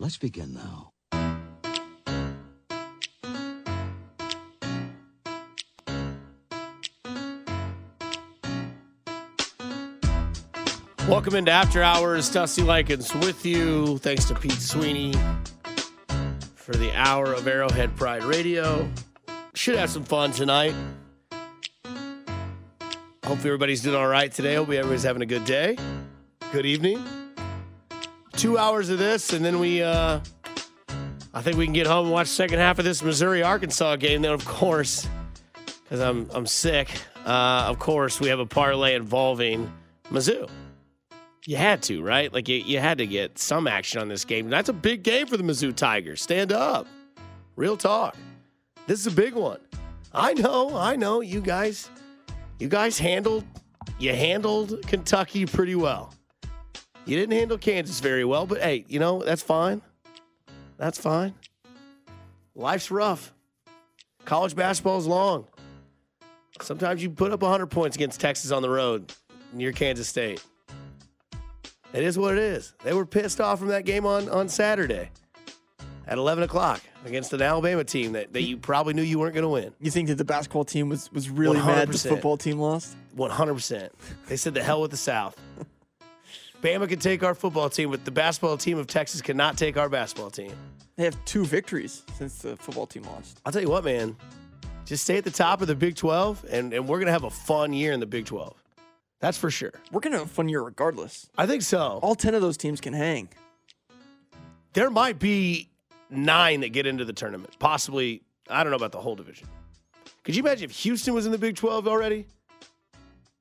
Let's begin now. Welcome into After Hours. Dusty Likens with you. Thanks to Pete Sweeney for the hour of Arrowhead Pride Radio. Should have some fun tonight. Hopefully, everybody's doing all right today. Hope everybody's having a good day. Good evening. Two hours of this, and then we, uh, I think we can get home and watch the second half of this Missouri Arkansas game. Then, of course, because I'm, I'm sick, uh, of course, we have a parlay involving Mizzou. You had to, right? Like you, you had to get some action on this game. That's a big game for the Mizzou Tigers. Stand up. Real talk. This is a big one. I know, I know. You guys, you guys handled you handled Kentucky pretty well. You didn't handle Kansas very well, but hey, you know, that's fine. That's fine. Life's rough. College basketball's long. Sometimes you put up 100 points against Texas on the road near Kansas State. It is what it is. They were pissed off from that game on, on Saturday at 11 o'clock against an Alabama team that, that you probably knew you weren't going to win. You think that the basketball team was, was really mad the football team lost? 100%. They said the hell with the South. Bama can take our football team, but the basketball team of Texas cannot take our basketball team. They have two victories since the football team lost. I'll tell you what, man. Just stay at the top of the Big 12, and, and we're going to have a fun year in the Big 12. That's for sure. We're going to have a fun year regardless. I think so. All 10 of those teams can hang. There might be nine that get into the tournament. Possibly, I don't know about the whole division. Could you imagine if Houston was in the Big 12 already?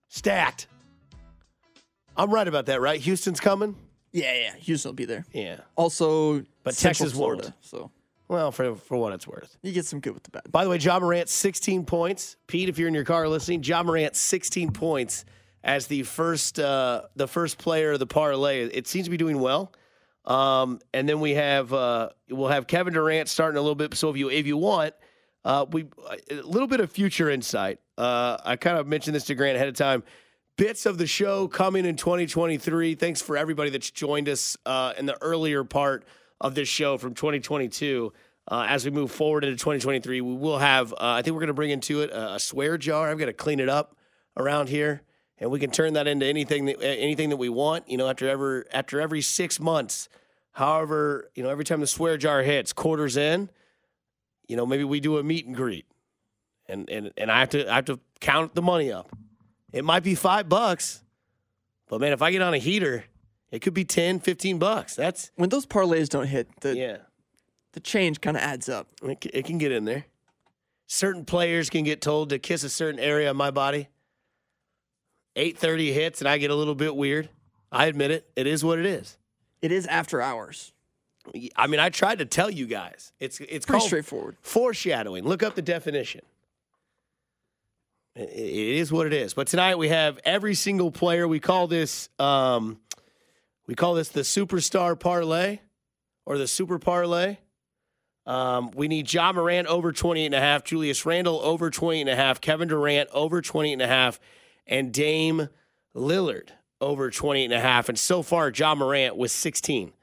Stacked. I'm right about that, right? Houston's coming? Yeah, yeah. Houston will be there. Yeah. Also, But Central Texas Florida. won't. So Well, for, for what it's worth. you get some good with the bad. By the way, Ja Morant, 16 points. Pete, if you're in your car listening, Ja Morant, 16 points as the first uh, the first player of the parlay. It seems to be doing well. Um, and then we have uh, we'll have Kevin Durant starting a little bit. So if you if you want, uh, we a little bit of future insight. Uh, I kind of mentioned this to Grant ahead of time. Bits of the show coming in 2023. Thanks for everybody that's joined us uh, in the earlier part of this show from 2022. Uh, as we move forward into 2023, we will have. Uh, I think we're going to bring into it a, a swear jar. I've got to clean it up around here, and we can turn that into anything that anything that we want. You know, after ever after every six months, however, you know, every time the swear jar hits quarters in, you know, maybe we do a meet and greet, and and and I have to I have to count the money up. It might be five bucks, but man, if I get on a heater, it could be 10, 15 bucks. That's When those parlays don't hit, the, yeah. the change kind of adds up. It, it can get in there. Certain players can get told to kiss a certain area of my body. 8:30 hits and I get a little bit weird. I admit it. It is what it is. It is after hours. I mean, I tried to tell you guys. It's it's Pretty called straightforward. foreshadowing. Look up the definition. It- is what it is. But tonight we have every single player. We call this um, we call this the superstar parlay or the super parlay. Um, we need Ja Morant over 28 and a half, Julius Randle over 20 and a half, Kevin Durant over 28 and a half, and Dame Lillard over 28 and a half. And so far, Ja Morant was 16.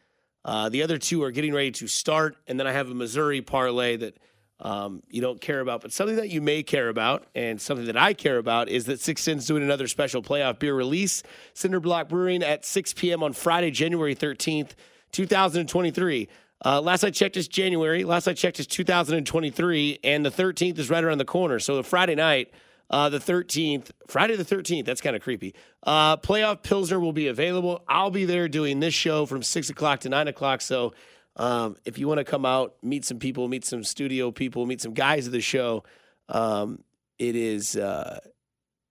Uh, the other two are getting ready to start. And then I have a Missouri parlay that um, you don't care about, but something that you may care about and something that I care about is that Six Sins doing another special playoff beer release. Cinder Block Brewing at 6 p.m. on Friday, January 13th, 2023. Uh, last I checked is January. Last I checked is 2023, and the 13th is right around the corner. So the Friday night, uh, the 13th, Friday the 13th, that's kind of creepy. Uh, playoff Pilsner will be available. I'll be there doing this show from 6 o'clock to 9 o'clock. So um, if you want to come out, meet some people, meet some studio people, meet some guys of the show, um, it is uh,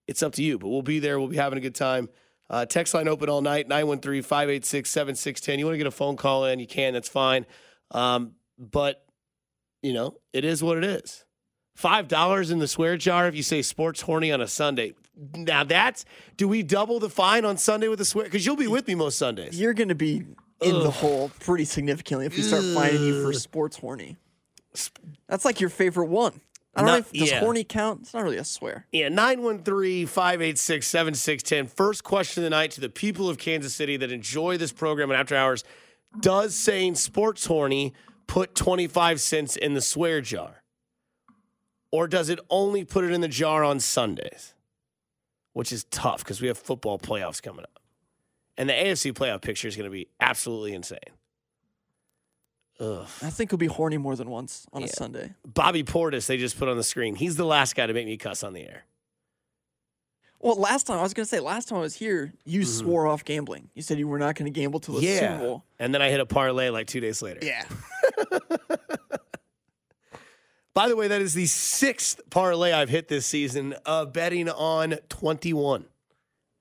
it's up to you. But we'll be there. We'll be having a good time. Uh, text line open all night 913 586 7610. You want to get a phone call in, you can. That's fine. Um, but, you know, it is what it is. $5 in the swear jar if you say sports horny on a Sunday. Now that's, do we double the fine on Sunday with the swear? Because you'll be with me most Sundays. You're going to be in the hole pretty significantly if we start finding you for sports horny. That's like your favorite one. I don't know if does yeah. horny count. It's not really a swear. Yeah, 913 586 7610. First question of the night to the people of Kansas City that enjoy this program and after hours. does saying sports horny put 25 cents in the swear jar? Or does it only put it in the jar on Sundays? Which is tough because we have football playoffs coming up. And the AFC playoff picture is going to be absolutely insane. Ugh. I think it'll be horny more than once on Yeah. a Sunday. Bobby Portis, they just put on the screen. He's the last guy to make me cuss on the air. Well, last time I was gonna say last time I was here, you swore off gambling. You said you were not gonna gamble till the Super Bowl. And then I hit a parlay like two days later. Yeah. By the way, that is the sixth parlay I've hit this season, uh, betting on 21.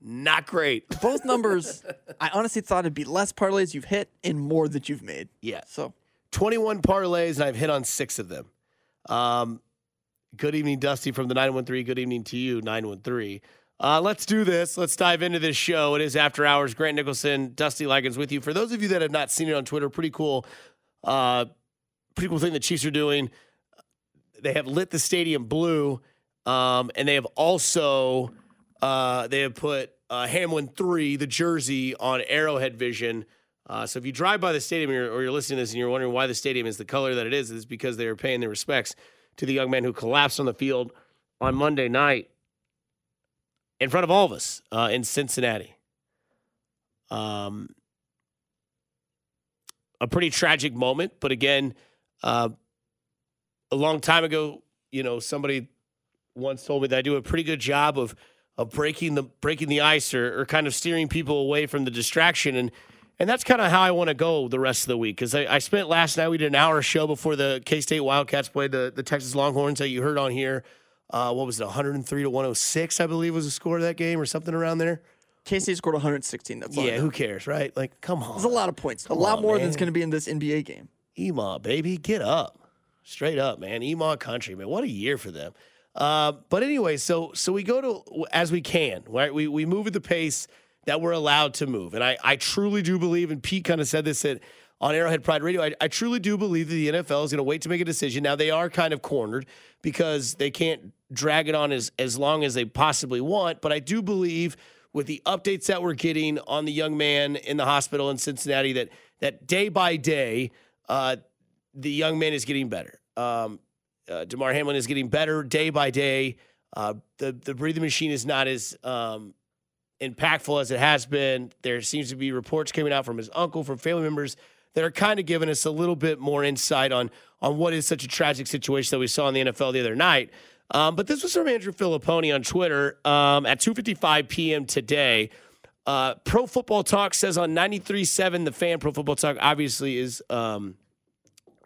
Not great. Both numbers, I honestly thought it'd be less parlays you've hit and more that you've made. Yeah. So 21 parlays, and I've hit on six of them. Um, good evening, Dusty from the 913. Good evening to you, 913. Uh, let's do this. Let's dive into this show. It is After Hours. Grant Nicholson, Dusty Likens with you. For those of you that have not seen it on Twitter, pretty cool. Uh, pretty cool thing the Chiefs are doing. They have lit the stadium blue, um, and they have also uh, they have put uh, Hamlin three, the jersey, on Arrowhead Vision. Uh, so if you drive by the stadium or you're, or you're listening to this and you're wondering why the stadium is the color that it is, it's because they are paying their respects to the young man who collapsed on the field on Monday night in front of all of us uh, in Cincinnati. Um, a pretty tragic moment, but again, uh, a long time ago, you know, somebody once told me that I do a pretty good job of of breaking the breaking the ice or, or kind of steering people away from the distraction and and that's kind of how I want to go the rest of the week because I, I spent last night we did an hour show before the K State Wildcats played the the Texas Longhorns that you heard on here. Uh, what was it, 103 to 106? I believe was the score of that game or something around there. K State scored 116. That's all Yeah, who cares, right? Like, come on, There's a lot of points. Come a lot on, more man. than's gonna be in this NBA game. EMAW, baby, get up. Straight up, man. EMAW country, man. What a year for them. Uh, but anyway, so so we go to as we can, right? We we move at the pace that we're allowed to move. And I, I truly do believe, and Pete kind of said this at on Arrowhead Pride Radio, I, I truly do believe that the NFL is going to wait to make a decision. Now they are kind of cornered because they can't drag it on as, as long as they possibly want. But I do believe with the updates that we're getting on the young man in the hospital in Cincinnati that that day by day, uh, the young man is getting better. Um, uh, Damar Hamlin is getting better day by day. Uh, the the breathing machine is not as um, impactful as it has been. There seems to be reports coming out from his uncle, from family members that are kind of giving us a little bit more insight on on what is such a tragic situation that we saw in the NFL the other night. Um, but this was from Andrew Fillipponi on Twitter um, at 2:55 p.m. today. Uh, Pro Football Talk says on 93.7, the fan Pro Football Talk obviously is um,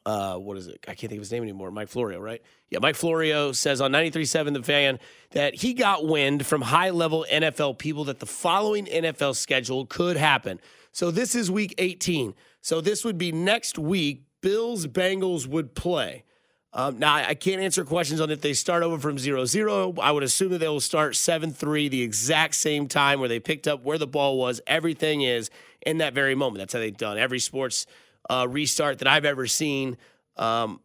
uh, what is it? I can't think of his name anymore. Mike Florio, right? Yeah, Mike Florio says on 93.7 The Fan that he got wind from high level NFL people that the following NFL schedule could happen. So this is week 18. So this would be next week. Bills Bengals would play. Um, now, I can't answer questions on if they start over from 0 0. I would assume that they will start 7 3, the exact same time where they picked up where the ball was. Everything is in that very moment. That's how they've done every sports uh, restart that I've ever seen. Um,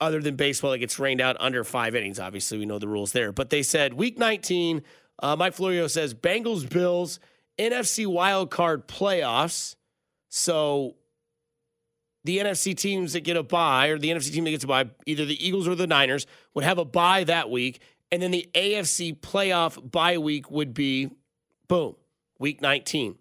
other than baseball, it gets rained out under five innings. Obviously, we know the rules there. But they said week 19, uh, Mike Florio says Bengals, Bills, NFC wild card playoffs. So the NFC teams that get a bye, or the NFC team that gets a bye, either the Eagles or the Niners, would have a bye that week. And then the AFC playoff bye week would be boom, week 19.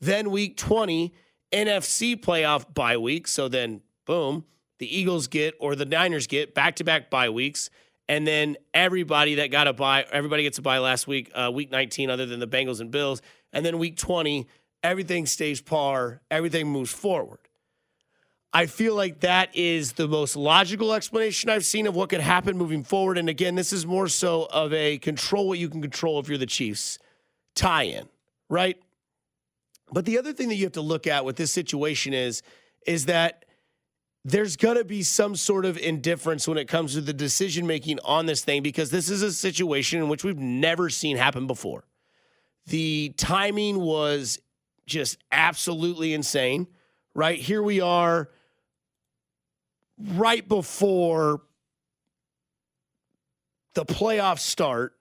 Then week 20, NFC playoff bye week. So then, boom, the Eagles get or the Niners get back to back bye weeks. And then everybody that got a bye, everybody gets a bye last week, uh, week 19, other than the Bengals and Bills. And then week 20, everything stays par, everything moves forward. I feel like that is the most logical explanation I've seen of what could happen moving forward. And again, this is more so of a control what you can control if you're the Chiefs tie in, right? But the other thing that you have to look at with this situation is is that there's going to be some sort of indifference when it comes to the decision making on this thing because this is a situation in which we've never seen happen before. The timing was just absolutely insane, right? Here we are right before the playoffs start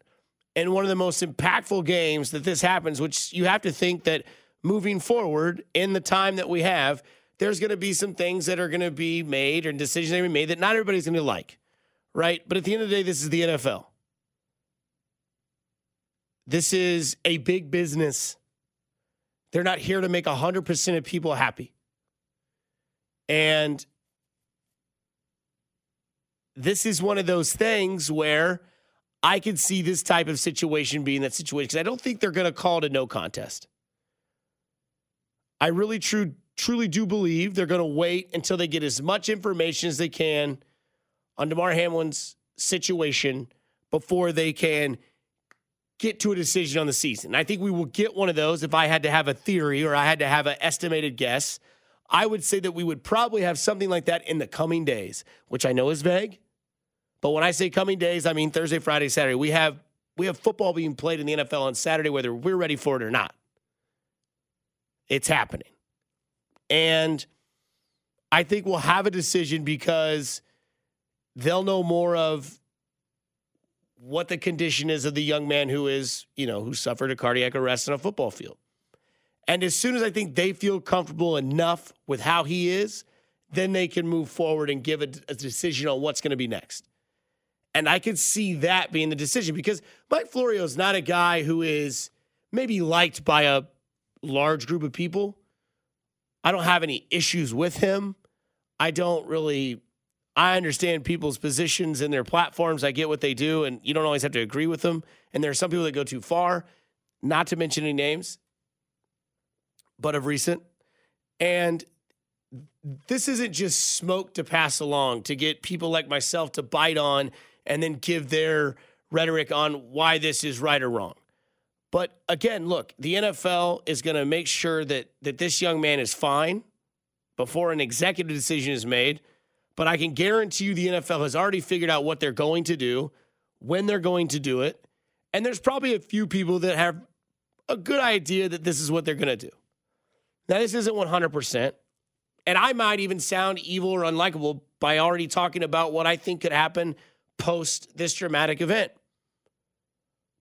and one of the most impactful games that this happens, which you have to think that moving forward in the time that we have, there's going to be some things that are going to be made or decisions that are made that not everybody's going to like, right? But at the end of the day, this is the NFL. This is a big business. They're not here to make 100% of people happy. And this is one of those things where I could see this type of situation being that situation because I don't think they're going to call it a no contest. I really true, truly do believe they're going to wait until they get as much information as they can on Damar Hamlin's situation before they can get to a decision on the season. I think we will get one of those if I had to have a theory or I had to have an estimated guess. I would say that we would probably have something like that in the coming days, which I know is vague. But when I say coming days, I mean Thursday, Friday, Saturday. We have we have football being played in the NFL on Saturday, whether we're ready for it or not. It's happening. And I think we'll have a decision because they'll know more of what the condition is of the young man who is, you know, who suffered a cardiac arrest on a football field. And as soon as I think they feel comfortable enough with how he is, then they can move forward and give a, a decision on what's going to be next. And I could see that being the decision because Mike Florio is not a guy who is maybe liked by a large group of people. I don't have any issues with him. I don't really I understand people's positions and their platforms. I get what they do, and you don't always have to agree with them. And there are some people that go too far, not to mention any names, but of recent. And this isn't just smoke to pass along to get people like myself to bite on and then give their rhetoric on why this is right or wrong. But again, look, the NFL is going to make sure that that this young man is fine before an executive decision is made but I can guarantee you the NFL has already figured out what they're going to do, when they're going to do it. And there's probably a few people that have a good idea that this is what they're going to do. Now, this isn't 100%. And I might even sound evil or unlikable by already talking about what I think could happen post this dramatic event.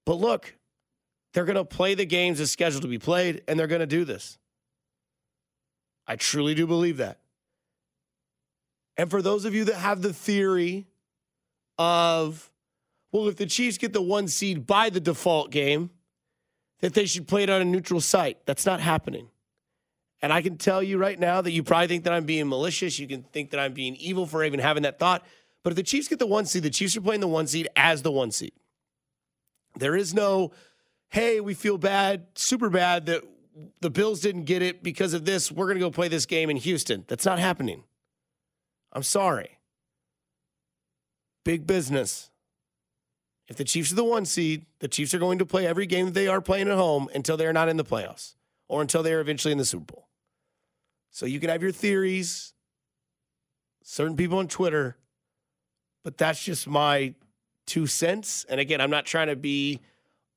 But look, they're going to play the games as scheduled to be played, and they're going to do this. I truly do believe that. And for those of you that have the theory of, well, if the Chiefs get the one seed by the default game, that they should play it on a neutral site, that's not happening. And I can tell you right now that you probably think that I'm being malicious. You can think that I'm being evil for even having that thought. But if the Chiefs get the one seed, the Chiefs are playing the one seed as the one seed. There is no, hey, we feel bad, super bad that the Bills didn't get it because of this. We're going to go play this game in Houston. That's not happening. I'm sorry. Big business. If the Chiefs are the one seed, the Chiefs are going to play every game that they are playing at home until they're not in the playoffs or until they are eventually in the Super Bowl. So you can have your theories, certain people on Twitter, but that's just my two cents. And again, I'm not trying to be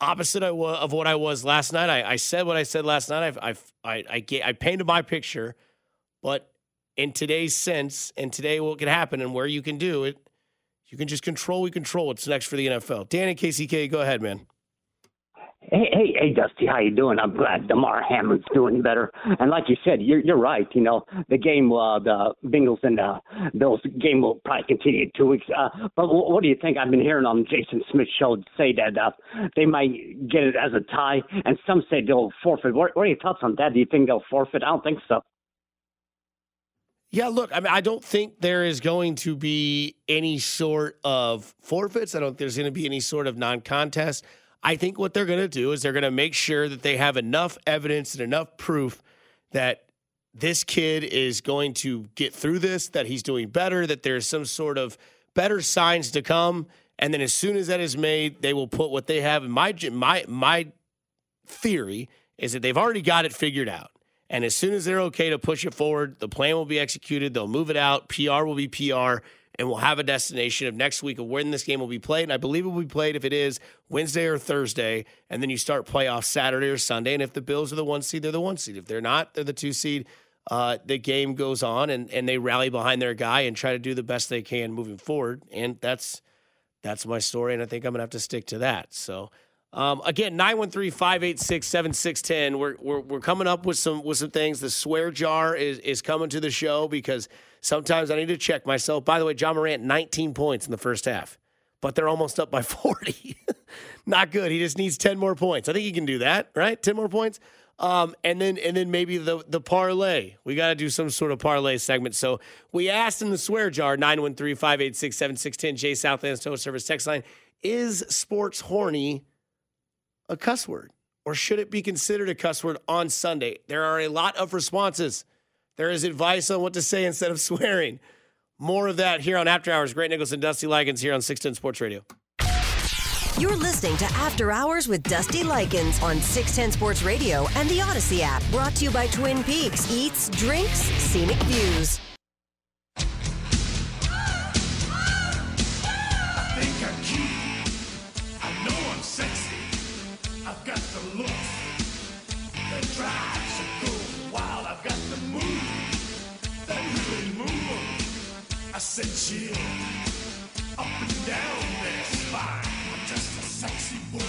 opposite of what I was last night. I, I said what I said last night. I, I, I, I painted my picture, but in today's sense and today what can happen and where you can do it, you can just control, we control what's next for the NFL. Dan and KCK, go ahead, man. Hey, hey, hey, Dusty, how you doing? I'm glad Damar Hamlin's doing better. And like you said, you're you're right. You know, the game, uh, the Bengals and the Bills game will probably continue in two weeks. Uh, but w- what do you think? I've been hearing on Jason Smith's show say that uh, they might get it as a tie, and some say they'll forfeit. What, what are your thoughts on that? Do you think they'll forfeit? I don't think so. Yeah, look, I mean, I don't think there is going to be any sort of forfeits. I don't think there's going to be any sort of non contest. I think what they're going to do is they're going to make sure that they have enough evidence and enough proof that this kid is going to get through this, that he's doing better, that there's some sort of better signs to come. And then as soon as that is made, they will put what they have. My my my theory is that they've already got it figured out. And as soon as they're okay to push it forward, the plan will be executed. They'll move it out. PR will be PR. And we'll have a destination of next week of when this game will be played. And I believe it will be played if it is Wednesday or Thursday. And then you start playoffs Saturday or Sunday. And if the Bills are the one seed, they're the one seed. If they're not, they're the two seed. Uh, the game goes on and, and they rally behind their guy and try to do the best they can moving forward. And that's that's my story. And I think I'm to have to stick to that. So Um, again, 913-586-7610. We're, we're we're coming up with some with some things. The swear jar is is coming to the show because sometimes I need to check myself. By the way, Ja Morant, 19 points in the first half, but they're almost up by 40. Not good. He just needs 10 more points. I think he can do that, right? 10 more points. Um, and then and then maybe the the parlay. We got to do some sort of parlay segment. So we asked in the swear jar 913-586-7610 J Southland's Tow Service text line, is sports horny a cuss word or should it be considered a cuss word on Sunday? There are a lot of responses. There is advice on what to say instead of swearing. More of that here on After Hours. Grant Nicholson Dusty Likens here on 610 Sports Radio. You're listening to After Hours with Dusty Likens on 610 Sports Radio and the Audacy app. Brought to you by Twin Peaks Eats, Drinks, Scenic Views. I said chill up and down their spine. I'm just a sexy boy.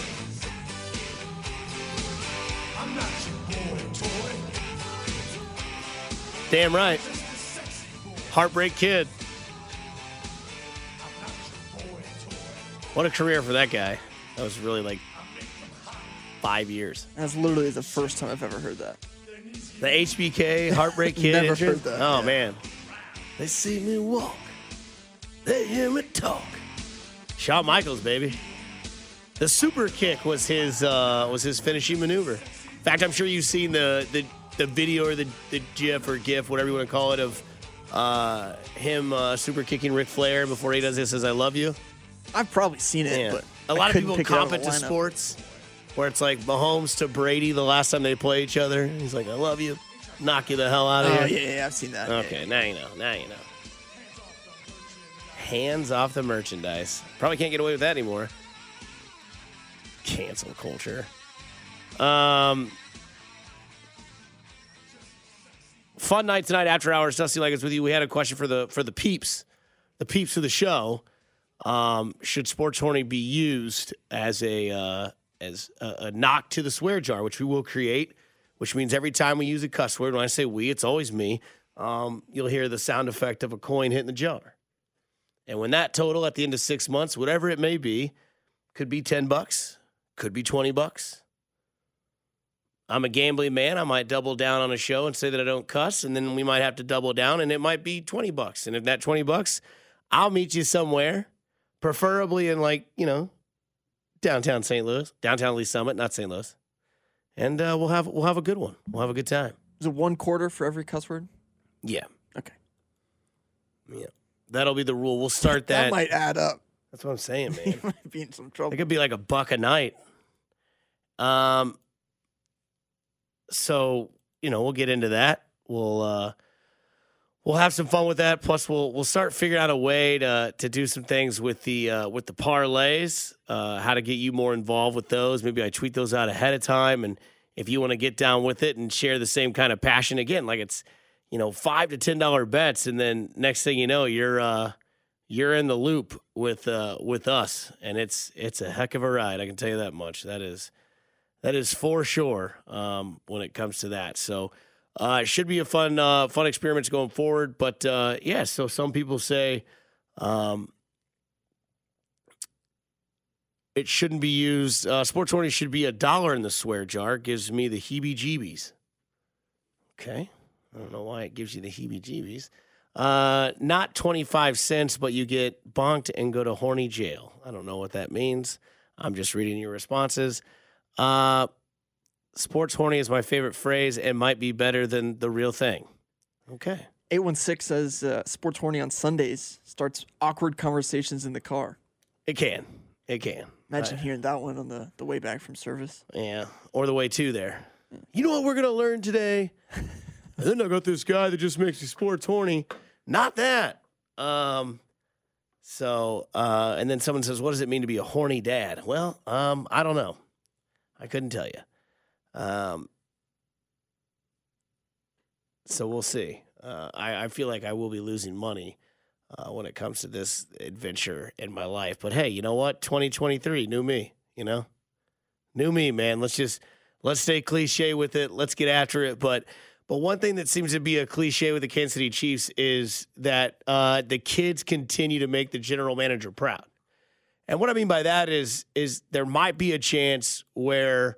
I'm not your boy toy. Damn right. Heartbreak Kid. What a career for that guy. That was really like five years. That's literally the first time I've ever heard that. The HBK Heartbreak Kid. Never intro? heard that, Oh yeah. man. They see me walk. They hear me talk. Shawn Michaels, baby. The super kick was his uh, was his finishing maneuver. In fact, I'm sure you've seen the the, the video or the, the GIF or GIF, whatever you want to call it, of uh, him uh, super kicking Ric Flair before he does this as I love you. I've probably seen it, Yeah. but a I lot of people pick it comp of it to sports, where it's like Mahomes to Brady the last time they play each other. He's like, "I love you, knock you the hell out of Oh here." yeah, yeah, I've seen that. Okay, now you know. Now you know. Hands off the merchandise. Probably can't get away with that anymore. Cancel culture. Um, fun night tonight after hours. Dusty Likens with you. We had a question for the for the peeps, the peeps of the show. Um, should sports horny be used as a uh, as a, a knock to the swear jar, which we will create? Which means every time we use a cuss word, when I say we, it's always me. Um, you'll hear the sound effect of a coin hitting the jar. And when that total at the end of six months, whatever it may be, could be 10 bucks, could be 20 bucks. I'm a gambling man. I might double down on a show and say that I don't cuss, and then we might have to double down, and it might be 20 bucks. And if that 20 bucks, I'll meet you somewhere, preferably in like, you know, downtown St. Louis, downtown Lee Summit, not St. Louis. And uh, we'll have we'll have a good one. We'll have a good time. Is it one quarter for every cuss word? Yeah. Okay. Yeah. That'll be the rule. We'll start That, that. might add up. That's what I'm saying, man. you might be in some trouble. It could be like a buck a night. Um. So you know we'll get into that. We'll uh, we'll have some fun with that. Plus we'll we'll start figuring out a way to to do some things with the uh, with the parlays. Uh, how to get you more involved with those. Maybe I tweet those out ahead of time, and if you want to get down with it and share the same kind of passion again, like it's you know five to ten dollar bets, and then next thing you know you're. uh you're in the loop with uh, with us, and it's it's a heck of a ride. I can tell you that much. That is that is for sure um, when it comes to that. So uh, it should be a fun uh, fun experiments going forward. But uh, yeah, so some people say um, it shouldn't be used. Uh, Sports Horny should be a dollar in the swear jar. Gives me the heebie-jeebies. Okay, I don't know why it gives you the heebie-jeebies. Uh, not 25 cents, but you get bonked and go to horny jail. I don't know what that means. I'm just reading your responses. Uh, sports horny is my favorite phrase and might be better than the real thing. Okay. 816 says uh, sports horny on Sundays starts awkward conversations in the car. It can. It can. Imagine Right. hearing that one on the, the way back from service. Yeah. Or the way to there. You know what we're going to learn today? and then I got this guy that just makes you sports horny. Not that. Um, so, uh, and then someone says, what does it mean to be a horny dad? Well, um, I don't know. I couldn't tell you. Um, so we'll see. Uh, I, I feel like I will be losing money uh, when it comes to this adventure in my life. But hey, you know what? 2023, new me, you know? New me, man. Let's just let's stay cliche with it. Let's get after it. But but one thing that seems to be a cliche with the Kansas City Chiefs is that uh, the kids continue to make the general manager proud. And what I mean by that is is there might be a chance where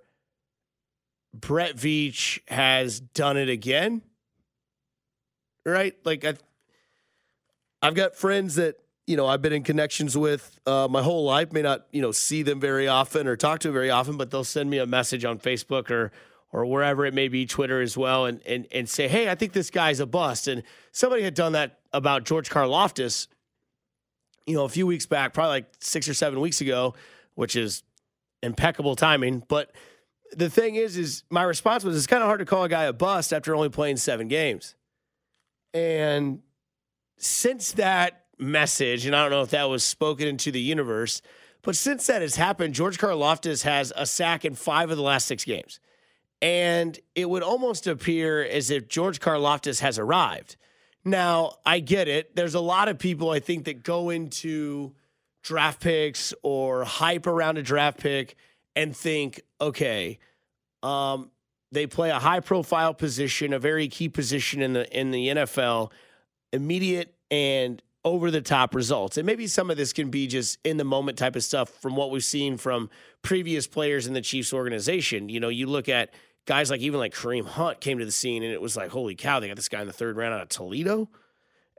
Brett Veach has done it again. Right? Like I I've got friends that you know I've been in connections with uh, my whole life. May not you know see them very often or talk to them very often, but they'll send me a message on Facebook or or wherever it may be, Twitter as well, and and and say, hey, I think this guy's a bust. And somebody had done that about George Karlaftis, you know, a few weeks back, probably like six or seven weeks ago, which is impeccable timing. But the thing is, is my response was, it's kind of hard to call a guy a bust after only playing seven games. And since that message, and I don't know if that was spoken into the universe, but since that has happened, George Karlaftis has a sack in five of the last six games. And it would almost appear as if George Karlaftis has arrived. Now, I get it. There's a lot of people I think that go into draft picks or hype around a draft pick and think, okay, um, they play a high profile position, a very key position in the in the NFL, immediate and over the top results. And maybe some of this can be just in the moment type of stuff from what we've seen from previous players in the Chiefs organization. You know, you look at guys like even like Kareem Hunt came to the scene and it was like, holy cow, they got this guy in the third round out of Toledo.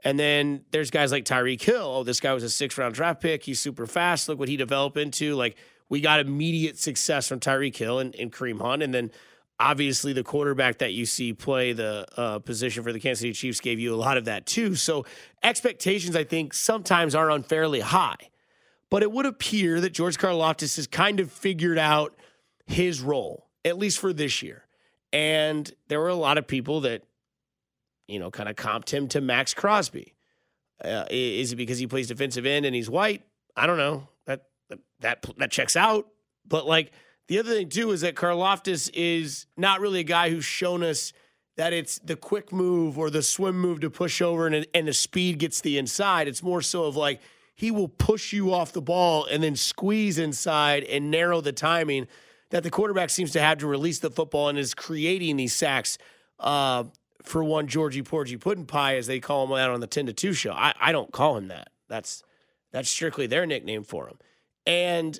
And then there's guys like Tyreek Hill. Oh, this guy was a six round draft pick. He's super fast. Look what he developed into. Like we got immediate success from Tyreek Hill and, and Kareem Hunt. And then obviously the quarterback that you see play the uh, position for the Kansas City Chiefs gave you a lot of that too. So expectations, I think, sometimes are unfairly high. But it would appear that George Karlaftis has kind of figured out his role, at least for this year. And there were a lot of people that, you know, kind of comped him to Maxx Crosby. Uh, is it because he plays defensive end and he's white? I don't know. That that checks out. But like the other thing too is that Karlaftis is not really a guy who's shown us that it's the quick move or the swim move to push over and, and the speed gets the inside. It's more so of like he will push you off the ball and then squeeze inside and narrow the timing that the quarterback seems to have to release the football and is creating these sacks. Uh, for one, Georgie Porgy Puddin Pie, as they call him out on the 10 to 2 show. I, I don't call him that. That's that's strictly their nickname for him. And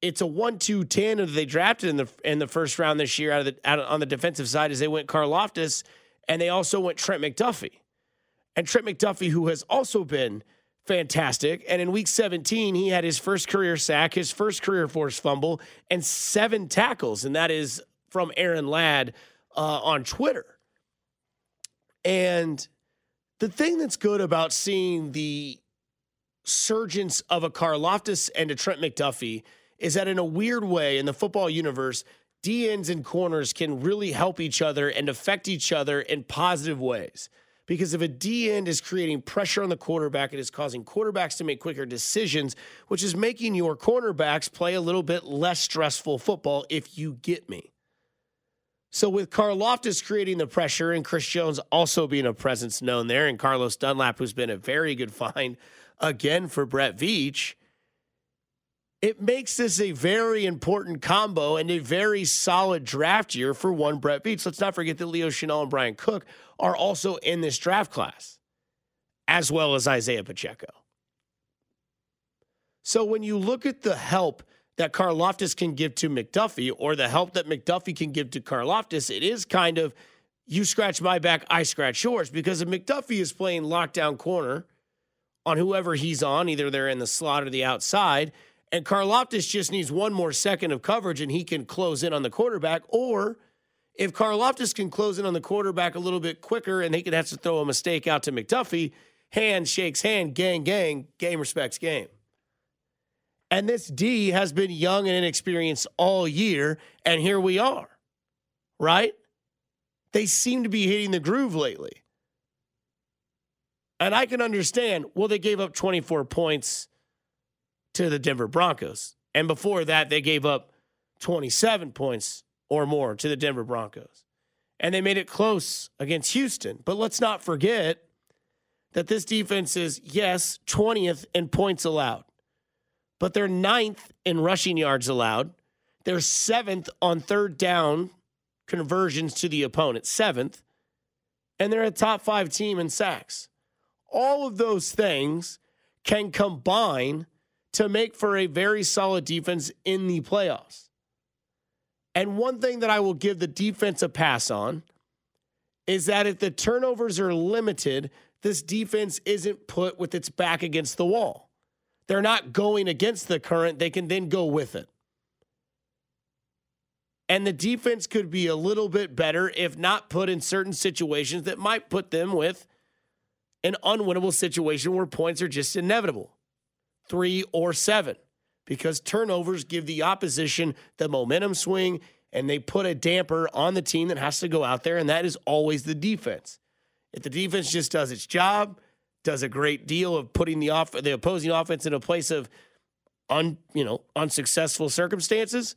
it's a one-two tandem that they drafted in the in the first round this year out of the out on the defensive side as they went Karlaftis and they also went Trent McDuffie. And Trent McDuffie, who has also been fantastic. And in week 17, he had his first career sack, his first career forced fumble, and seven tackles. And that is from Aaron Ladd uh, on Twitter. And the thing that's good about seeing the surgence of a Karlaftis and a Trent McDuffie is that in a weird way in the football universe, D ends and corners can really help each other and affect each other in positive ways. Because if a D end is creating pressure on the quarterback, it is causing quarterbacks to make quicker decisions, which is making your cornerbacks play a little bit less stressful football, if you get me. So with Karlaftis creating the pressure and Chris Jones also being a presence known there, and Carlos Dunlap, who's been a very good find again for Brett Veach, it makes this a very important combo and a very solid draft year for one Brett Veach. Let's not forget that Leo Chenal and Bryan Cook are also in this draft class, as well as Isaiah Pacheco. So when you look at the help that Karlaftis can give to McDuffie or the help that McDuffie can give to Karlaftis, it is kind of you scratch my back, I scratch yours. Because if McDuffie is playing lockdown corner on whoever he's on, either they're in the slot or the outside, and Karlaftis just needs one more second of coverage and he can close in on the quarterback. Or if Karlaftis can close in on the quarterback a little bit quicker and he could have to throw a mistake out to McDuffie, hand shakes hand, gang, gang, game respects game. And this D has been young and inexperienced all year, and here we are, right? They seem to be hitting the groove lately. And I can understand, well, they gave up 24 points to the Denver Broncos. And before that, they gave up 27 points or more to the Denver Broncos. And they made it close against Houston. But let's not forget that this defense is, yes, 20th in points allowed but they're ninth in rushing yards allowed. They're seventh on third down conversions to the opponent, seventh, and they're a top five team in sacks. All of those things can combine to make for a very solid defense in the playoffs. And one thing that I will give the defense a pass on is that if the turnovers are limited, this defense isn't put with its back against the wall. They're not going against the current, they can then go with it. And the defense could be a little bit better if not put in certain situations that might put them with an unwinnable situation where points are just inevitable three or seven because turnovers give the opposition the momentum swing and they put a damper on the team that has to go out there, and that is always the defense. If the defense just does its job, does a great deal of putting the off the opposing offense in a place of un you know unsuccessful circumstances,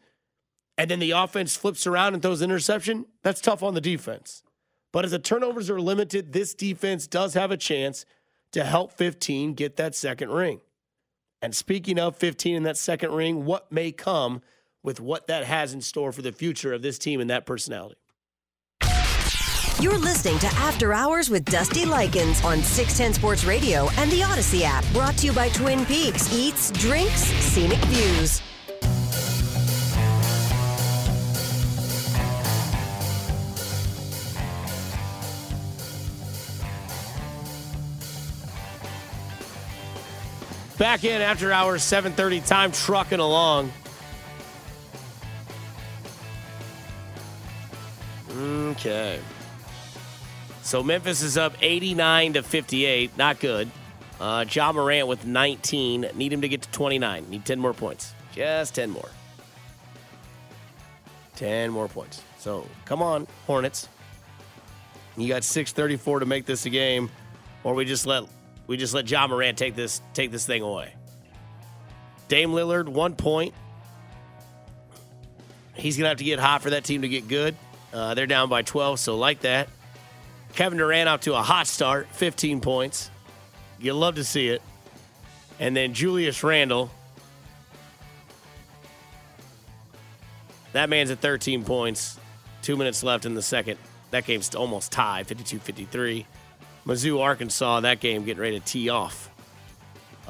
and then the offense flips around and throws an interception, that's tough on the defense. But as the turnovers are limited, this defense does have a chance to help 15 get that second ring. And speaking of 15 in that second ring, what may come with what that has in store for the future of this team and that personality? You're listening to After Hours with Dusty Likens on 610 Sports Radio and the Audacy app. Brought to you by Twin Peaks Eats, Drinks, Scenic Views. Back in after hours, 7:30 time trucking along. Okay. So Memphis is up 89 to 58. Not good. Uh, Ja Morant with 19. Need him to get to 29. Need 10 more points. Just 10 more. 10 more points. So come on, Hornets. You got 634 to make this a game, or we just let we just let Ja Morant take this take this thing away. Dame Lillard, one point. He's gonna have to get hot for that team to get good. Uh, they're down by 12, so like that. Kevin Durant out to a hot start, 15 points. You love to see it. And then Julius Randle. That man's at 13 points. Two minutes left in the second. That game's almost tied, 52 53. Mizzou, Arkansas, that game getting ready to tee off.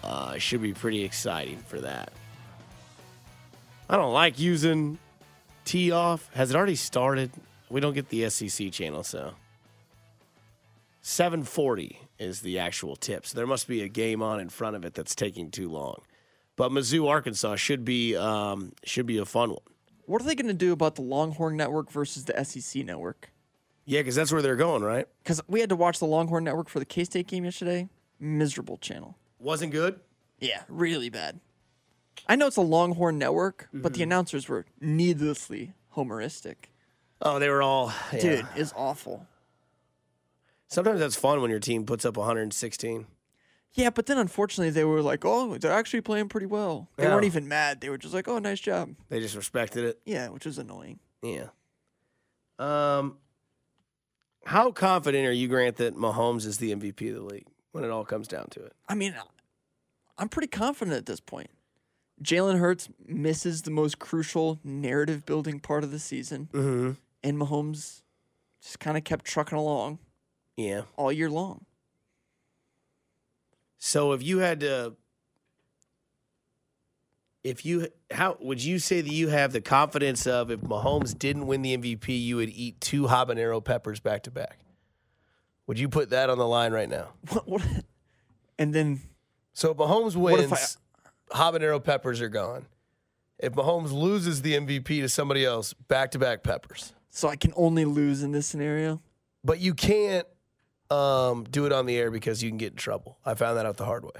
Uh, should be pretty exciting for that. I don't like using tee off. Has it already started? We don't get the SEC channel, so 740 is the actual tip. So there must be a game on in front of it that's taking too long. But Mizzou, Arkansas should be um, should be a fun one. What are they going to do about the Longhorn Network versus the SEC Network? Yeah, because that's where they're going, right? Because we had to watch the Longhorn Network for the K State game yesterday. Miserable channel. Wasn't good. Yeah, really bad. I know it's a Longhorn Network, but the announcers were needlessly homeristic. Oh, they were all yeah. Dude, it's awful. Sometimes that's fun when your team puts up 116. Yeah, but then unfortunately they were like, "Oh, they're actually playing pretty well." They Yeah. weren't even mad. They were just like, "Oh, nice job." They just respected it. Yeah, which is annoying. Yeah. Um, how confident are you, Grant, that Mahomes is the MVP of the league when it all comes down to it? I mean, I'm pretty confident at this point. Jalen Hurts misses the most crucial narrative building part of the season, Mm-hmm. and Mahomes just kind of kept trucking along Yeah. all year long. So if you had to, if you how would you say that you have the confidence of if Mahomes didn't win the MVP, you would eat two habanero peppers back to back? Would you put that on the line right now? What? what and then So if Mahomes if wins, I- habanero peppers are gone. If Mahomes loses the MVP to somebody else, back to back peppers. so I can only lose in this scenario. But you can't um, do it on the air because you can get in trouble. I found that out the hard way.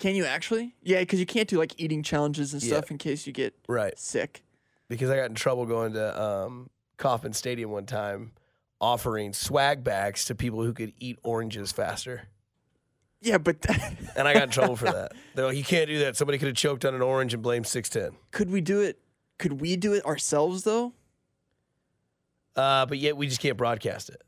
Can you actually? Yeah, because you can't do like eating challenges and Yeah. stuff in case you get Right. sick. Because I got in trouble going to um, Kauffman Stadium one time offering swag bags to people who could eat oranges faster. Yeah, but And I got in trouble for that. They're like, you can't do that. Somebody could have choked on an orange and blamed 610. could we do it? Could we do it ourselves though? Uh, but yet we just can't broadcast it.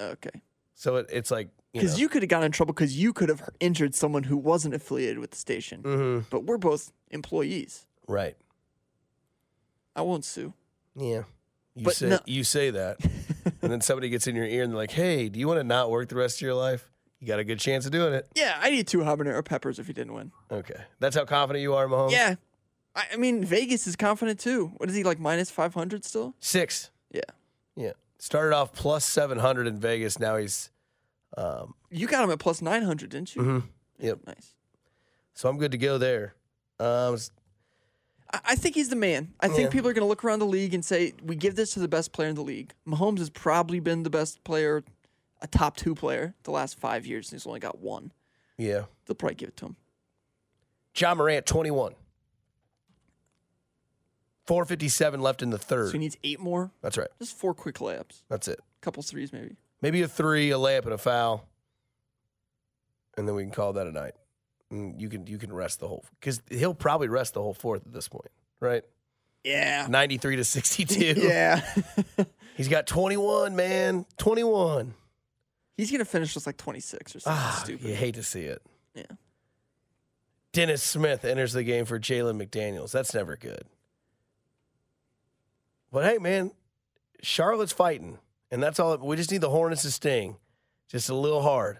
Okay. So it, it's like, you Because know. you, could have gotten in trouble because you could have injured someone who wasn't affiliated with the station. Mhm. But we're both employees. Right. I won't sue. Yeah. You But say no- you say that. and then somebody gets in your ear and they're like, "Hey, do you want to not work the rest of your life? You got a good chance of doing it." Yeah, I need two habanero peppers if he didn't win. Okay. That's how confident you are, Mahomes? Yeah. I, I mean, Vegas is confident too. What is he like minus 500 still? 6. Yeah. Yeah. Started off plus 700 in Vegas. Now he's You got him at plus 900, didn't you? Mhm. Yep. Nice. so I'm good to go there. Um I, I think he's the man. I think Yeah. people are going to look around the league and say, we give this to the best player in the league. Mahomes has probably been the best player, a top two player the last five years, and he's only got one. yeah. They'll probably give it to him. Ja Morant 21. 457 left in the third. So he needs eight more. That's right. Just four quick layups, That's it. A couple threes maybe. Maybe a 3, a layup and a foul. And then we can call that a night. And you can you can rest the whole cuz he'll probably rest the whole fourth at this point, right? Yeah. 93 to 62. Yeah. He's got 21, man. 21. he's going to finish just like 26 or something Ah, stupid. you hate to see it. Yeah. Dennis Smith enters the game for Jalen McDaniels. That's never good. But hey, man, Charlotte's fighting, and that's all. We just need the Hornets to sting, just a little hard,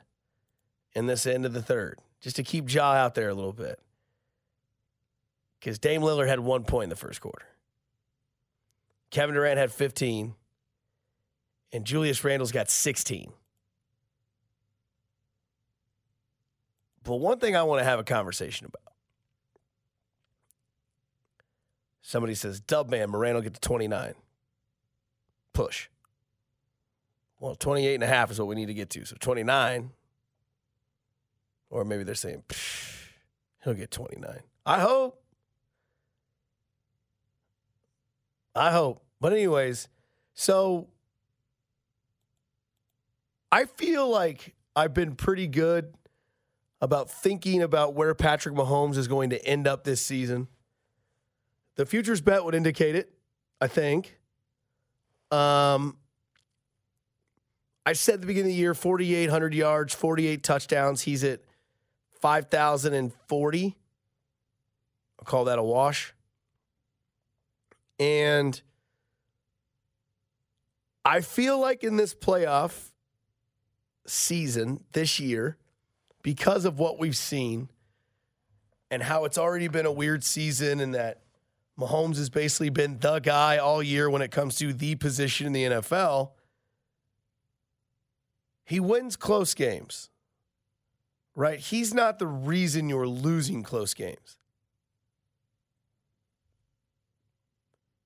in this end of the third, just to keep Ja out there a little bit. Because Dame Lillard had one point in the first quarter. Kevin Durant had 15, and Julius Randle's got 16. But one thing I want to have a conversation about. Somebody says, Dub man, Morant will get to 29. Push. Well, 28 and a half is what we need to get to. So 29. Or maybe they're saying, "Psh, he'll get 29. I hope. I hope. But, anyways, so I feel like I've been pretty good about thinking about where Patrick Mahomes is going to end up this season. The futures bet would indicate it, I think. Um, I said at the beginning of the year 4,800 yards, 48 touchdowns. He's at 5,040. I'll call that a wash. And I feel like in this playoff season this year, because of what we've seen and how it's already been a weird season and that Mahomes has basically been the guy all year when it comes to the position in the NFL. He wins close games, right? He's not the reason you're losing close games.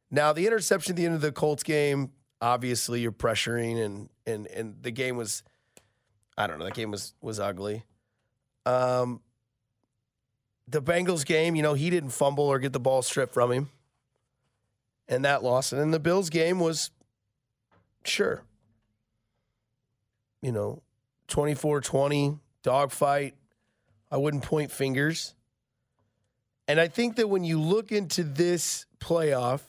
Now, the interception at the end of the Colts game, obviously you're pressuring and and and the game was I don't know, the game was was ugly. Um, the Bengals game, you know, he didn't fumble or get the ball stripped from him. And that loss. And then the Bills game was sure. You know, 24-20, dogfight. I wouldn't point fingers. And I think that when you look into this playoff,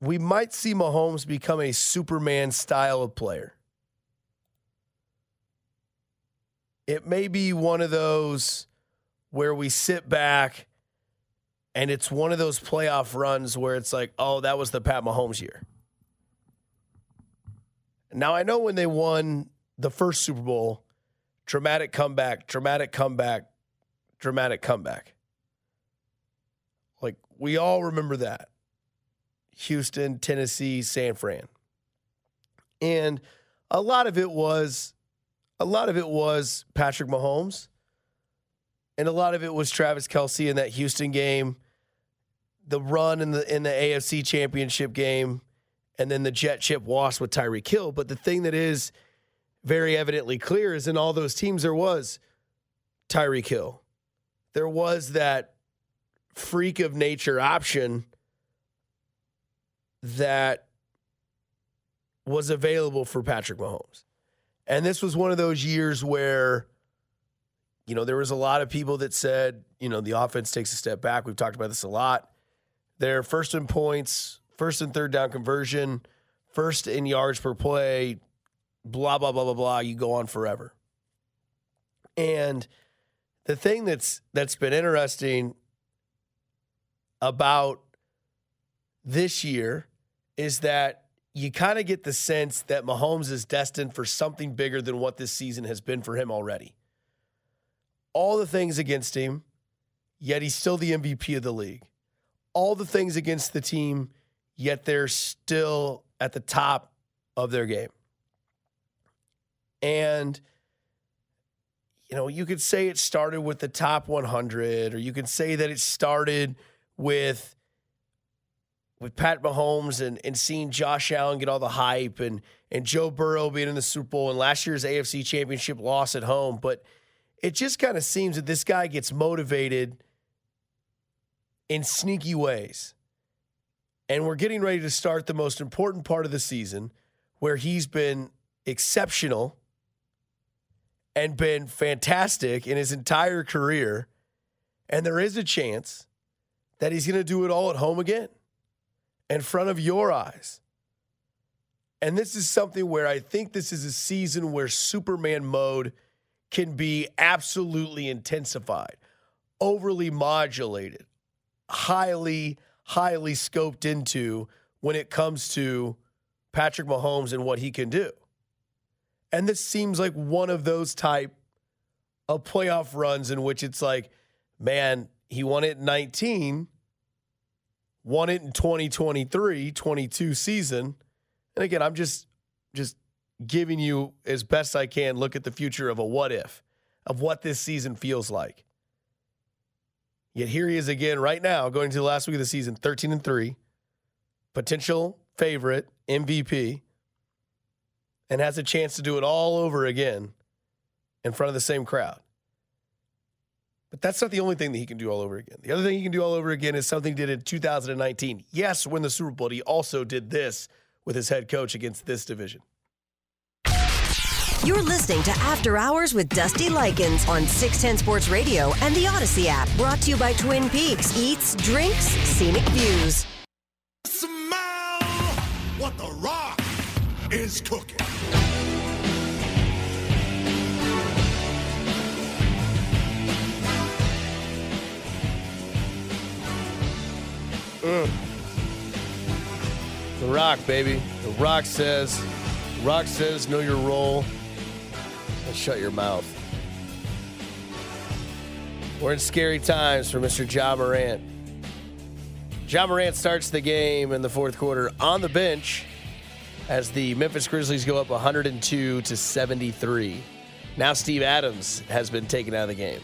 we might see Mahomes become a Superman style of player. it may be one of those where we sit back and it's one of those playoff runs where it's like, oh, that was the Pat Mahomes year. Now, I know when they won the first Super Bowl, dramatic comeback, dramatic comeback, dramatic comeback. Like, we all remember that. Houston, Tennessee, San Fran. And a lot of it was a lot of it was Patrick Mahomes, and a lot of it was Travis Kelce in that Houston game, the run in the in the AFC Championship game, and then the jet chip loss with Tyreek Hill. But the thing that is very evidently clear is in all those teams there was Tyreek Hill, there was that freak of nature option that was available for Patrick Mahomes. And this was one of those years where, you know, there was a lot of people that said, you know, the offense takes a step back. We've talked about this a lot. They're first in points, first and third down conversion, first in yards per play, blah, blah, blah, blah, blah. You go on forever. And the thing that's that's been interesting about this year is that you kind of get the sense that Mahomes is destined for something bigger than what this season has been for him already. All the things against him, yet he's still the MVP of the league. All the things against the team, yet they're still at the top of their game. And you know, you could say it started with the top 100 or you could say that it started with with Pat Mahomes and, and seeing Josh Allen get all the hype and and Joe Burrow being in the Super Bowl and last year's AFC championship loss at home. But it just kind of seems that this guy gets motivated in sneaky ways. And we're getting ready to start the most important part of the season where he's been exceptional and been fantastic in his entire career. And there is a chance that he's going to do it all at home again in front of your eyes. And this is something where I think this is a season where Superman mode can be absolutely intensified, overly modulated, highly, highly scoped into when it comes to Patrick Mahomes and what he can do. And this seems like one of those type of playoff runs in which it's like, man, he won it in 19, won it in 2023, 22 season. And again, I'm just just giving you as best I can look at the future of a what if of what this season feels like. Yet here he is again right now going to the last week of the season 13 and 3, potential favorite MVP and has a chance to do it all over again in front of the same crowd. But that's not the only thing that he can do all over again. The other thing he can do all over again is something he did in 2019. Yes, win the Super Bowl. He also did this with his head coach against this division. You're listening to After Hours with Dusty Likens on 610 Sports Radio and the Audacy app. Brought to you by Twin Peaks Eats, Drinks, Scenic Views. Smell what the rock is cooking. The Rock, baby. The Rock says, Rock says, know your role and shut your mouth. We're in scary times for Mr. Ja Morant. Ja Morant starts the game in the fourth quarter on the bench as the Memphis Grizzlies go up 102 to 73. Now Steve Adams has been taken out of the game.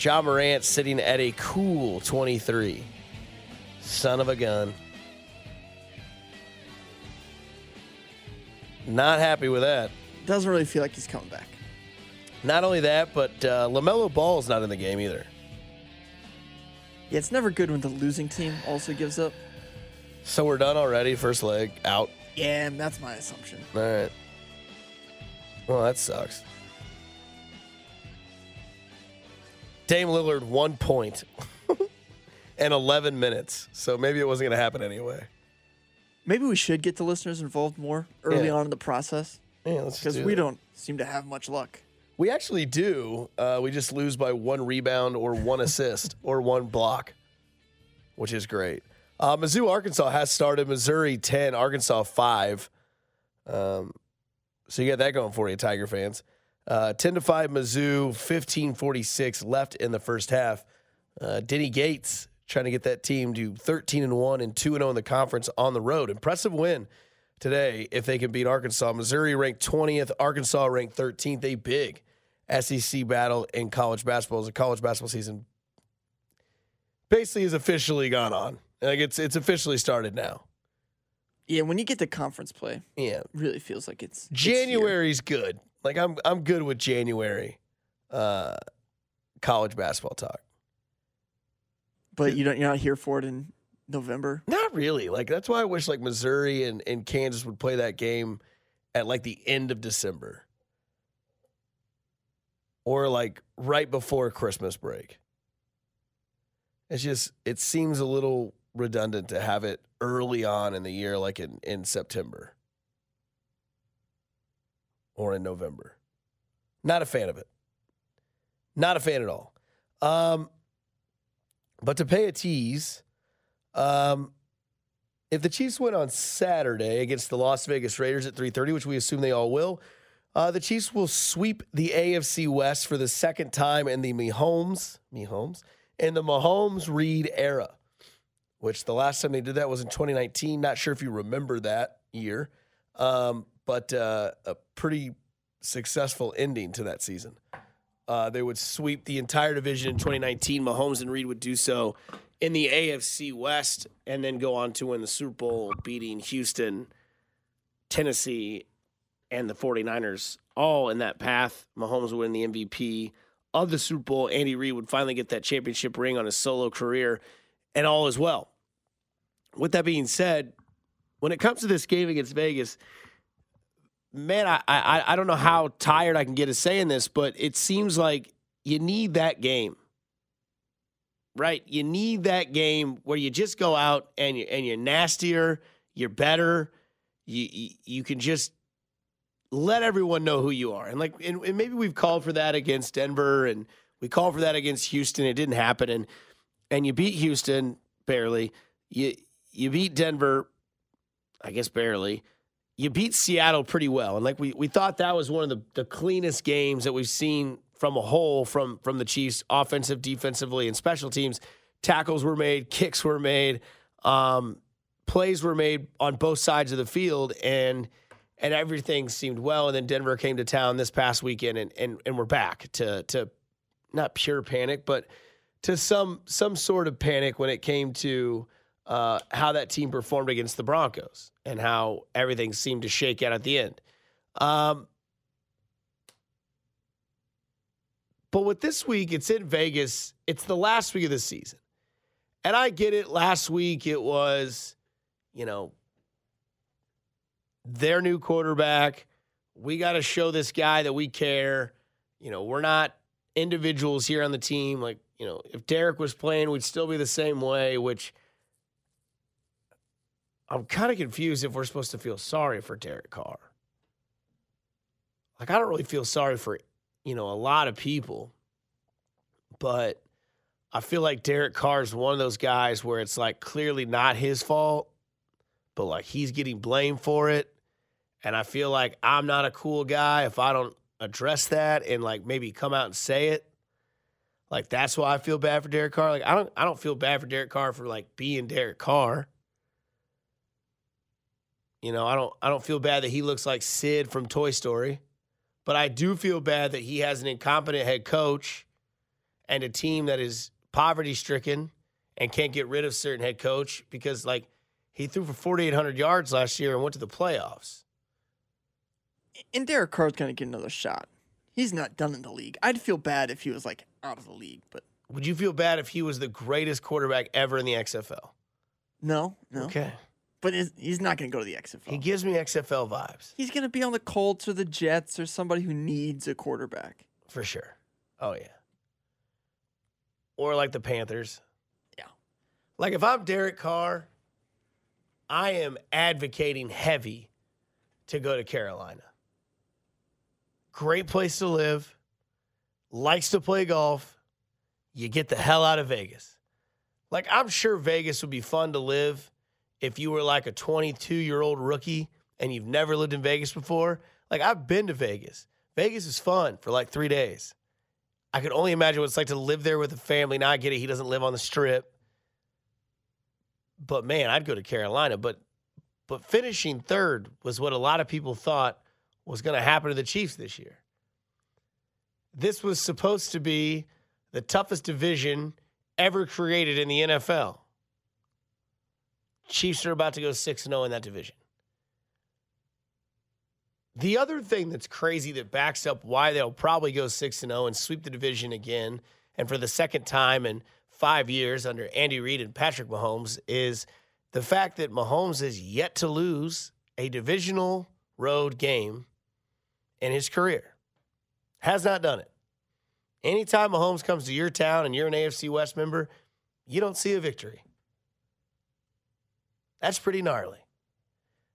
Ja Morant sitting at a cool 23. Son of a gun. Not happy with that. Doesn't really feel like he's coming back. Not only that, but uh, LaMelo Ball's not in the game either. Yeah, it's never good when the losing team also gives up. So we're done already. First leg out. Yeah, that's my assumption. All right. Well, that sucks. Dame Lillard, one point and 11 minutes. So maybe it wasn't going to happen anyway. Maybe we should get the listeners involved more early Yeah. on in the process Yeah, let's because we that. don't seem to have much luck. We actually do. Uh, we just lose by one rebound or one assist or one block, which is great. Uh, Mizzou, Arkansas has started. Missouri 10, Arkansas 5. Um, so you got that going for you, Tiger fans. Uh, 10 to 5, Mizzou, 1546 left in the first half. Uh, Dennis Gates trying to get that team to 13 and 1 and 2 and 0 in the conference on the road. Impressive win today if they can beat Arkansas. Missouri ranked 20th, Arkansas ranked 13th. A big SEC battle in college basketball. As the college basketball season basically is officially gone on. Like it's it's officially started now. Yeah, when you get to conference play, Yeah. it really feels like it's it's. January's good. Like I'm I'm good with January uh college basketball talk. but you don't. You're not here for it in November. Not really. Like that's why I wish like Missouri and, and Kansas would play that game at like the end of December. Or like right before Christmas break. It's just it seems a little redundant to have it early on in the year, like in, in September. Or in November. Not a fan of it. Not a fan at all. Um, but to pay a tease, um, if the Chiefs win on Saturday against the Las Vegas Raiders at 3:30, which we assume they all will, uh, the Chiefs will sweep the AFC West for the second time in the Mahomes, Mahomes, in the Mahomes Reid era. Which the last time they did that was in 2019. Not sure if you remember that year, um, but uh, a pretty successful ending to that season. Uh, they would sweep the entire division in 2019. Mahomes and Reid would do so in the AFC West and then go on to win the Super Bowl, beating Houston, Tennessee, and the 49ers all in that path. Mahomes would win the MVP of the Super Bowl. Andy Reid would finally get that championship ring on his solo career, and all is well. With that being said, when it comes to this game against Vegas, man, I, I I don't know how tired I can get of saying this, but it seems like you need that game, right? You need that game where you just go out and you and you're nastier, you're better, you you, you can just let everyone know who you are, and like and, and maybe we've called for that against Denver, and we called for that against Houston. It didn't happen, and and you beat Houston barely. You you beat Denver, I guess barely you beat Seattle pretty well. And like we we thought that was one of the, the cleanest games that we've seen from a whole from from the Chiefs, offensive, defensively, and special teams. Tackles were made, kicks were made, um, plays were made on both sides of the field, and and everything seemed well. And then Denver came to town this past weekend, and and and we're back to to not pure panic, but to some some sort of panic when it came to uh, how that team performed against the Broncos and how everything seemed to shake out at the end. Um, but with this week, it's in Vegas. It's the last week of the season. And I get it. Last week, it was, you know, their new quarterback. We got to show this guy that we care. You know, we're not individuals here on the team. Like, you know, if Derek was playing, we'd still be the same way, which I'm kind of confused if we're supposed to feel sorry for Derek Carr. Like, I don't really feel sorry for, you know, a lot of people, but I feel like Derek Carr is one of those guys where it's like clearly not his fault, but like he's getting blamed for it. And I feel like I'm not a cool guy if I don't address that and like maybe come out and say it. Like that's why I feel bad for Derek Carr. Like I don't I don't feel bad for Derek Carr for like being Derek Carr. You know, I don't I don't feel bad that he looks like Sid from Toy Story, but I do feel bad that he has an incompetent head coach and a team that is poverty stricken and can't get rid of certain head coach because like he threw for 4800 yards last year and went to the playoffs. And Derek Carr's gonna get another shot. He's not done in the league. I'd feel bad if he was like out of the league, but Would you feel bad if he was the greatest quarterback ever in the XFL? no, no. Okay. But is- he's not gonna go to the XFL. He gives me XFL vibes he's gonna be on the Colts or the Jets or somebody who needs a quarterback. for sure. Oh yeah. Or like the Panthers. Yeah. Like if I'm Derek Carr, I am advocating heavy to go to Carolina. Great place to live. Likes to play golf. You get the hell out of Vegas. Like I'm sure Vegas would be fun to live if you were like a 22 year old rookie and you've never lived in Vegas before. Like I've been to Vegas. Vegas is fun for like three days. I could only imagine what it's like to live there with a family. Now I get it, he doesn't live on the strip. But man, I'd go to Carolina. But but finishing third was what a lot of people thought was going to happen to the Chiefs this year. This was supposed to be the toughest division ever created in the NFL. Chiefs are about to go 6 0 in that division. The other thing that's crazy that backs up why they'll probably go 6 0 and sweep the division again, and for the second time in five years under Andy Reid and Patrick Mahomes, is the fact that Mahomes has yet to lose a divisional road game in his career. Has not done it. Anytime Mahomes comes to your town and you're an AFC West member, you don't see a victory. That's pretty gnarly.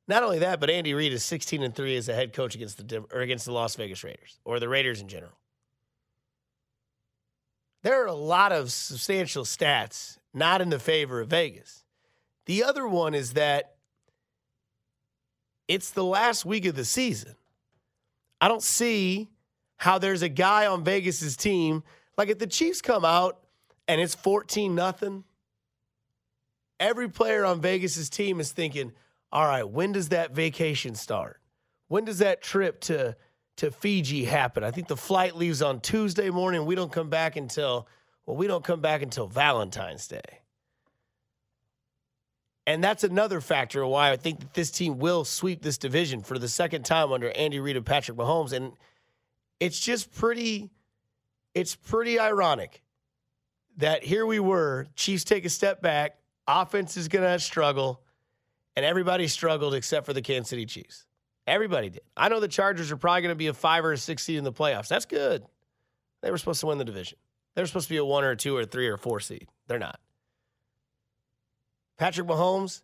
Not only that, but Andy Reid is 16 and 3 as a head coach against the or against the Las Vegas Raiders or the Raiders in general. There are a lot of substantial stats not in the favor of Vegas. The other one is that it's the last week of the season. I don't see how there's a guy on Vegas's team like if the Chiefs come out and it's 14 nothing, every player on Vegas's team is thinking, "All right, when does that vacation start? When does that trip to to Fiji happen? I think the flight leaves on Tuesday morning. We don't come back until well, we don't come back until Valentine's Day." And that's another factor why I think that this team will sweep this division for the second time under Andy Reid and Patrick Mahomes. And it's just pretty, it's pretty ironic that here we were, Chiefs take a step back, offense is going to struggle, and everybody struggled except for the Kansas City Chiefs. Everybody did. I know the Chargers are probably going to be a five or a six seed in the playoffs. That's good. They were supposed to win the division. They were supposed to be a one or a two or a three or a four seed. They're not. Patrick Mahomes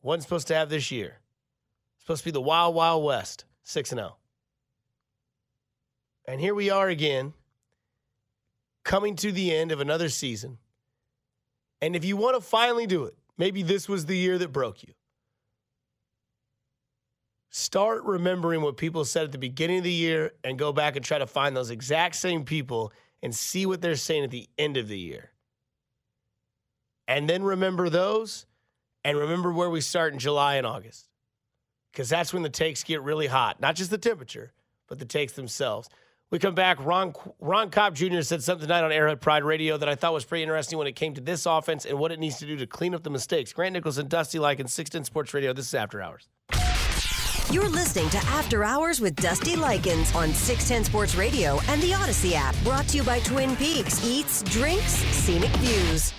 wasn't supposed to have this year. Supposed to be the Wild Wild West, 6 and 0. And here we are again, coming to the end of another season. And if you want to finally do it, maybe this was the year that broke you. Start remembering what people said at the beginning of the year and go back and try to find those exact same people and see what they're saying at the end of the year and then remember those and remember where we start in July and August. Because that's when the takes get really hot. Not just the temperature, but the takes themselves. We come back. Ron, Ron Kopp Jr. said something tonight on Arrowhead Pride Radio that I thought was pretty interesting when it came to this offense and what it needs to do to clean up the mistakes. Grant Nicholson Dusty Likens 610 Sports Radio. This is After Hours. You're listening to After Hours with Dusty Likens on 610 Sports Radio and the Audacy app. Brought to you by Twin Peaks Eats, Drinks, Scenic Views.